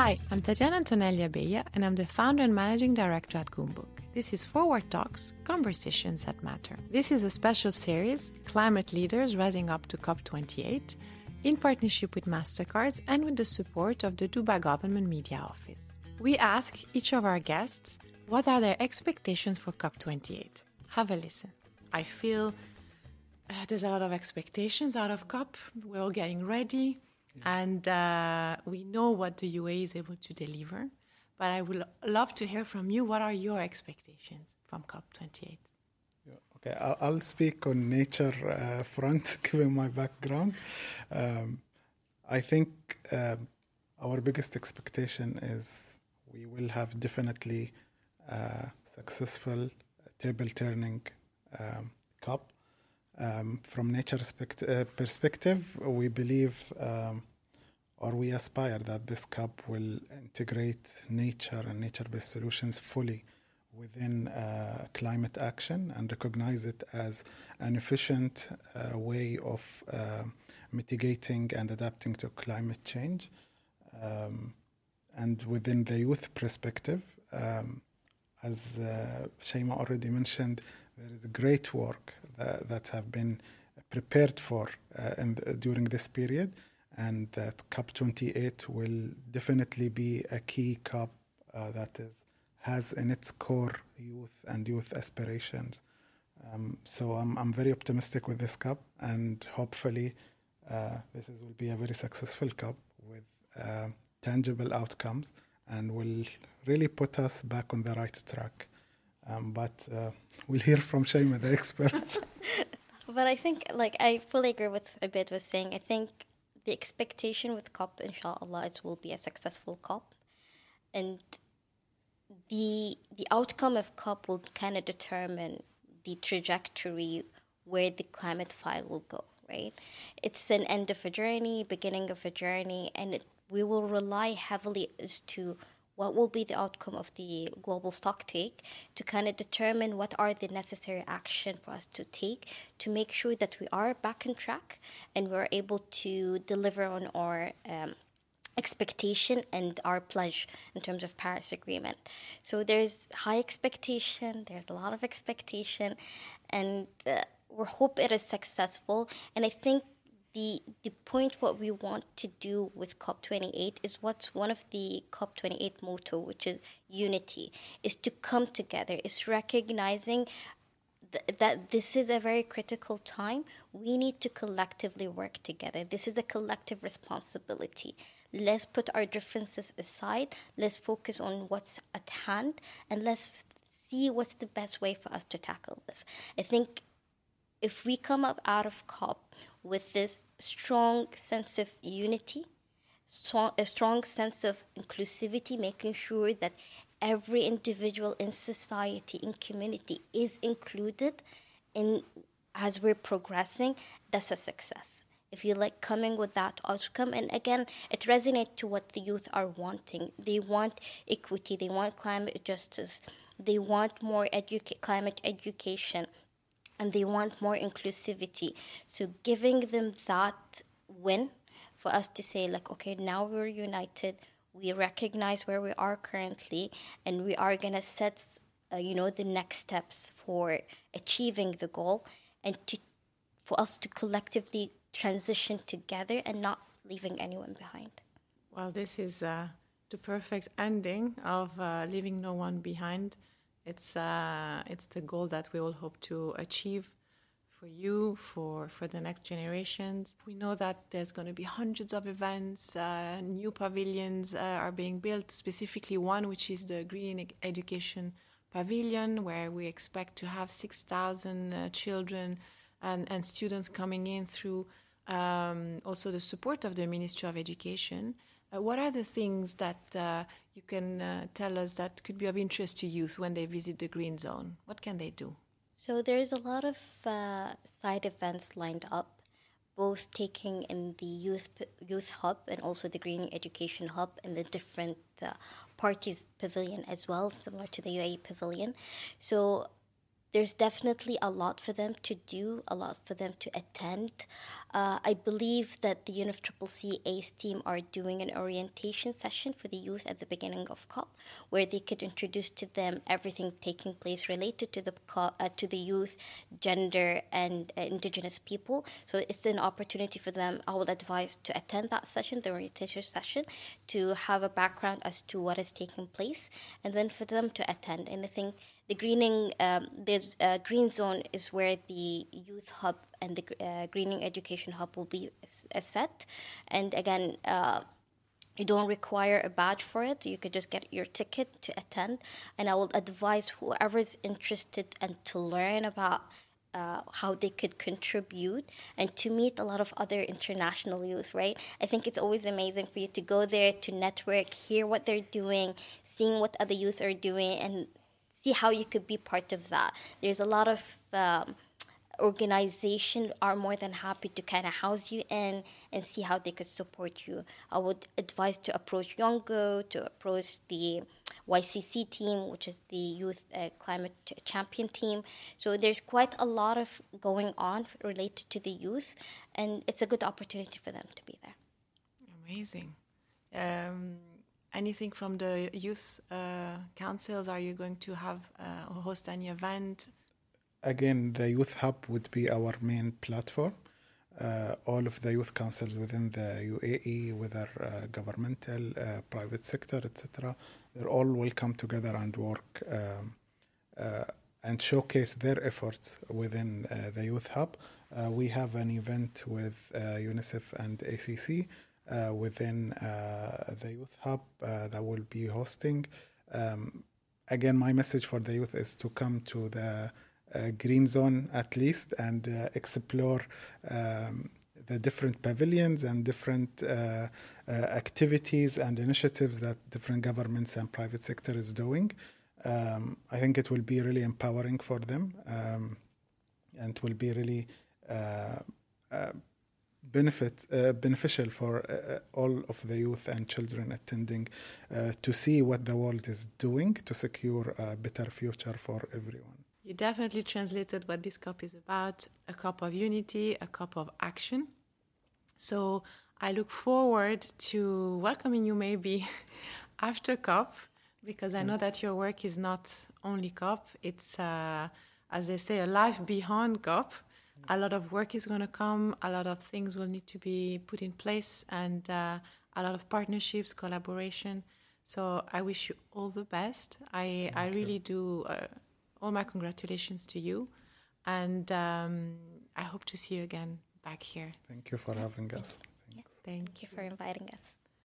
Hi, I'm Tatiana Antonelli Abella, and I'm the founder and managing director at Goumbook. This is Forward Talks, Conversations that Matter. This is a special series, Climate Leaders Rising Up to COP28, in partnership with MasterCards and with the support of the Dubai Government Media Office. We ask each of our guests what are their expectations for COP28. Have a listen. I feel uh, there's a lot of expectations out of COP. We're all getting ready, and uh, we know what the UA is able to deliver. But I would love to hear from you. What are your expectations from COP28? Okay, I'll, I'll speak on nature uh, front, given my background. Um, I think um, our biggest expectation is we will have definitely uh, successful table turning um, COP. Um, from nature uh, perspective, we believe um, or we aspire that this COP will integrate nature and nature-based solutions fully within uh, climate action and recognize it as an efficient uh, way of uh, mitigating and adapting to climate change. Um, and within the youth perspective, um, as uh, Shaemma already mentioned, there is great work that, that have been prepared for uh, during this period, and that COP28 will definitely be a key COP uh, that is has in its core youth and youth aspirations. Um, so I'm, I'm very optimistic with this COP, and hopefully uh, this is, will be a very successful COP with uh, tangible outcomes and will really put us back on the right track. Um, but uh, we'll hear from Shaemma, the expert. But I think, like, I fully agree with Obaid was saying. I think the expectation with COP, inshallah, it will be a successful COP. And the the outcome of COP will kind of determine the trajectory where the climate file will go, right? It's an end of a journey, beginning of a journey, and it, we will rely heavily as to what will be the outcome of the global stocktake to kind of determine what are the necessary action for us to take to make sure that we are back on track and we're able to deliver on our um, expectation and our pledge in terms of Paris Agreement. So there's high expectation, there's a lot of expectation, and uh, we hope it is successful. And I think the the point what we want to do with COP28 is what's one of the COP28 motto, which is unity, is to come together, is recognizing th- that this is a very critical time. We need to collectively work together. This is a collective responsibility. Let's put our differences aside. Let's focus on what's at hand, and let's see what's the best way for us to tackle this. I think if we come up out of COP with this strong sense of unity, a strong sense of inclusivity, making sure that every individual in society, in community is included in as we're progressing, that's a success. If you like coming with that outcome, and again, it resonates to what the youth are wanting. They want equity, they want climate justice, they want more educa- climate education, and they want more inclusivity. So giving them that win for us to say like, okay, now we're united. We recognize where we are currently, and we are gonna set, uh, you know, the next steps for achieving the goal, and to for us to collectively transition together and not leaving anyone behind. Well, this is uh, the perfect ending of uh, leaving no one behind. It's uh, it's the goal that we all hope to achieve for you, for for the next generations. We know that there's going to be hundreds of events. Uh, new pavilions uh, are being built. Specifically, one which is the Green Education Pavilion, where we expect to have six thousand uh, children and and students coming in through. Um, also, the support of the Ministry of Education. Uh, what are the things that uh, you can uh, tell us that could be of interest to youth when they visit the Green Zone? What can they do? So there's a lot of uh, side events lined up, both taking in the youth youth hub and also the Green Education Hub and the different uh, parties pavilion as well, similar to the UAE pavilion. So there's definitely a lot for them to do, a lot for them to attend. Uh, I believe that the UNF Triple C ACE team are doing an orientation session for the youth at the beginning of COP, where they could introduce to them everything taking place related to the uh, to the youth, gender, and uh, indigenous people. So it's an opportunity for them. I would advise to attend that session, the orientation session, to have a background as to what is taking place, and then for them to attend. And I think the greening, um, there's uh, green zone is where the youth hub and the uh, greening education hub will be set. And again, uh, you don't require a badge for it. You could just get your ticket to attend. And I will advise whoever is interested and to learn about uh, how they could contribute and to meet a lot of other international youth, right? I think it's always amazing for you to go there to network, hear what they're doing, seeing what other youth are doing, and see how you could be part of that. There's a lot of um, organization are more than happy to kind of house you in and see how they could support you. I would advise to approach YOUNGO, to approach the YCC team, which is the Youth uh, Climate Champion team. So there's quite a lot of going on related to the youth, and it's a good opportunity for them to be there. Amazing. Um, anything from the youth uh, councils? Are you going to have uh, host any event? Again, the youth hub would be our main platform. Uh, all of the youth councils within the UAE, whether uh, governmental, uh, private sector, etc., they're all will come together and work um, uh, and showcase their efforts within the youth hub. we have an event with UNICEF and ACC uh, within uh, the Youth Hub uh, that will be hosting. Um, again, my message for the youth is to come to the green zone at least and explore um, the different pavilions and different uh, uh, activities and initiatives that different governments and private sector is doing. Um, I think it will be really empowering for them um, and will be really uh, benefit uh, beneficial for uh, uh, all of the youth and children attending uh, to see what the world is doing to secure a better future for everyone. You definitely translated what this COP is about a COP of unity, a COP of action. So I look forward to welcoming you maybe after COP because I know that your work is not only COP, it's, uh, as they say, a life beyond COP a lot of work is going to come, a lot of things will need to be put in place, and uh, a lot of partnerships, collaboration. So I wish you all the best. I, I really do. Uh, all my congratulations to you, and um, I hope to see you again back here. Thank you for having us. Thank you for inviting us.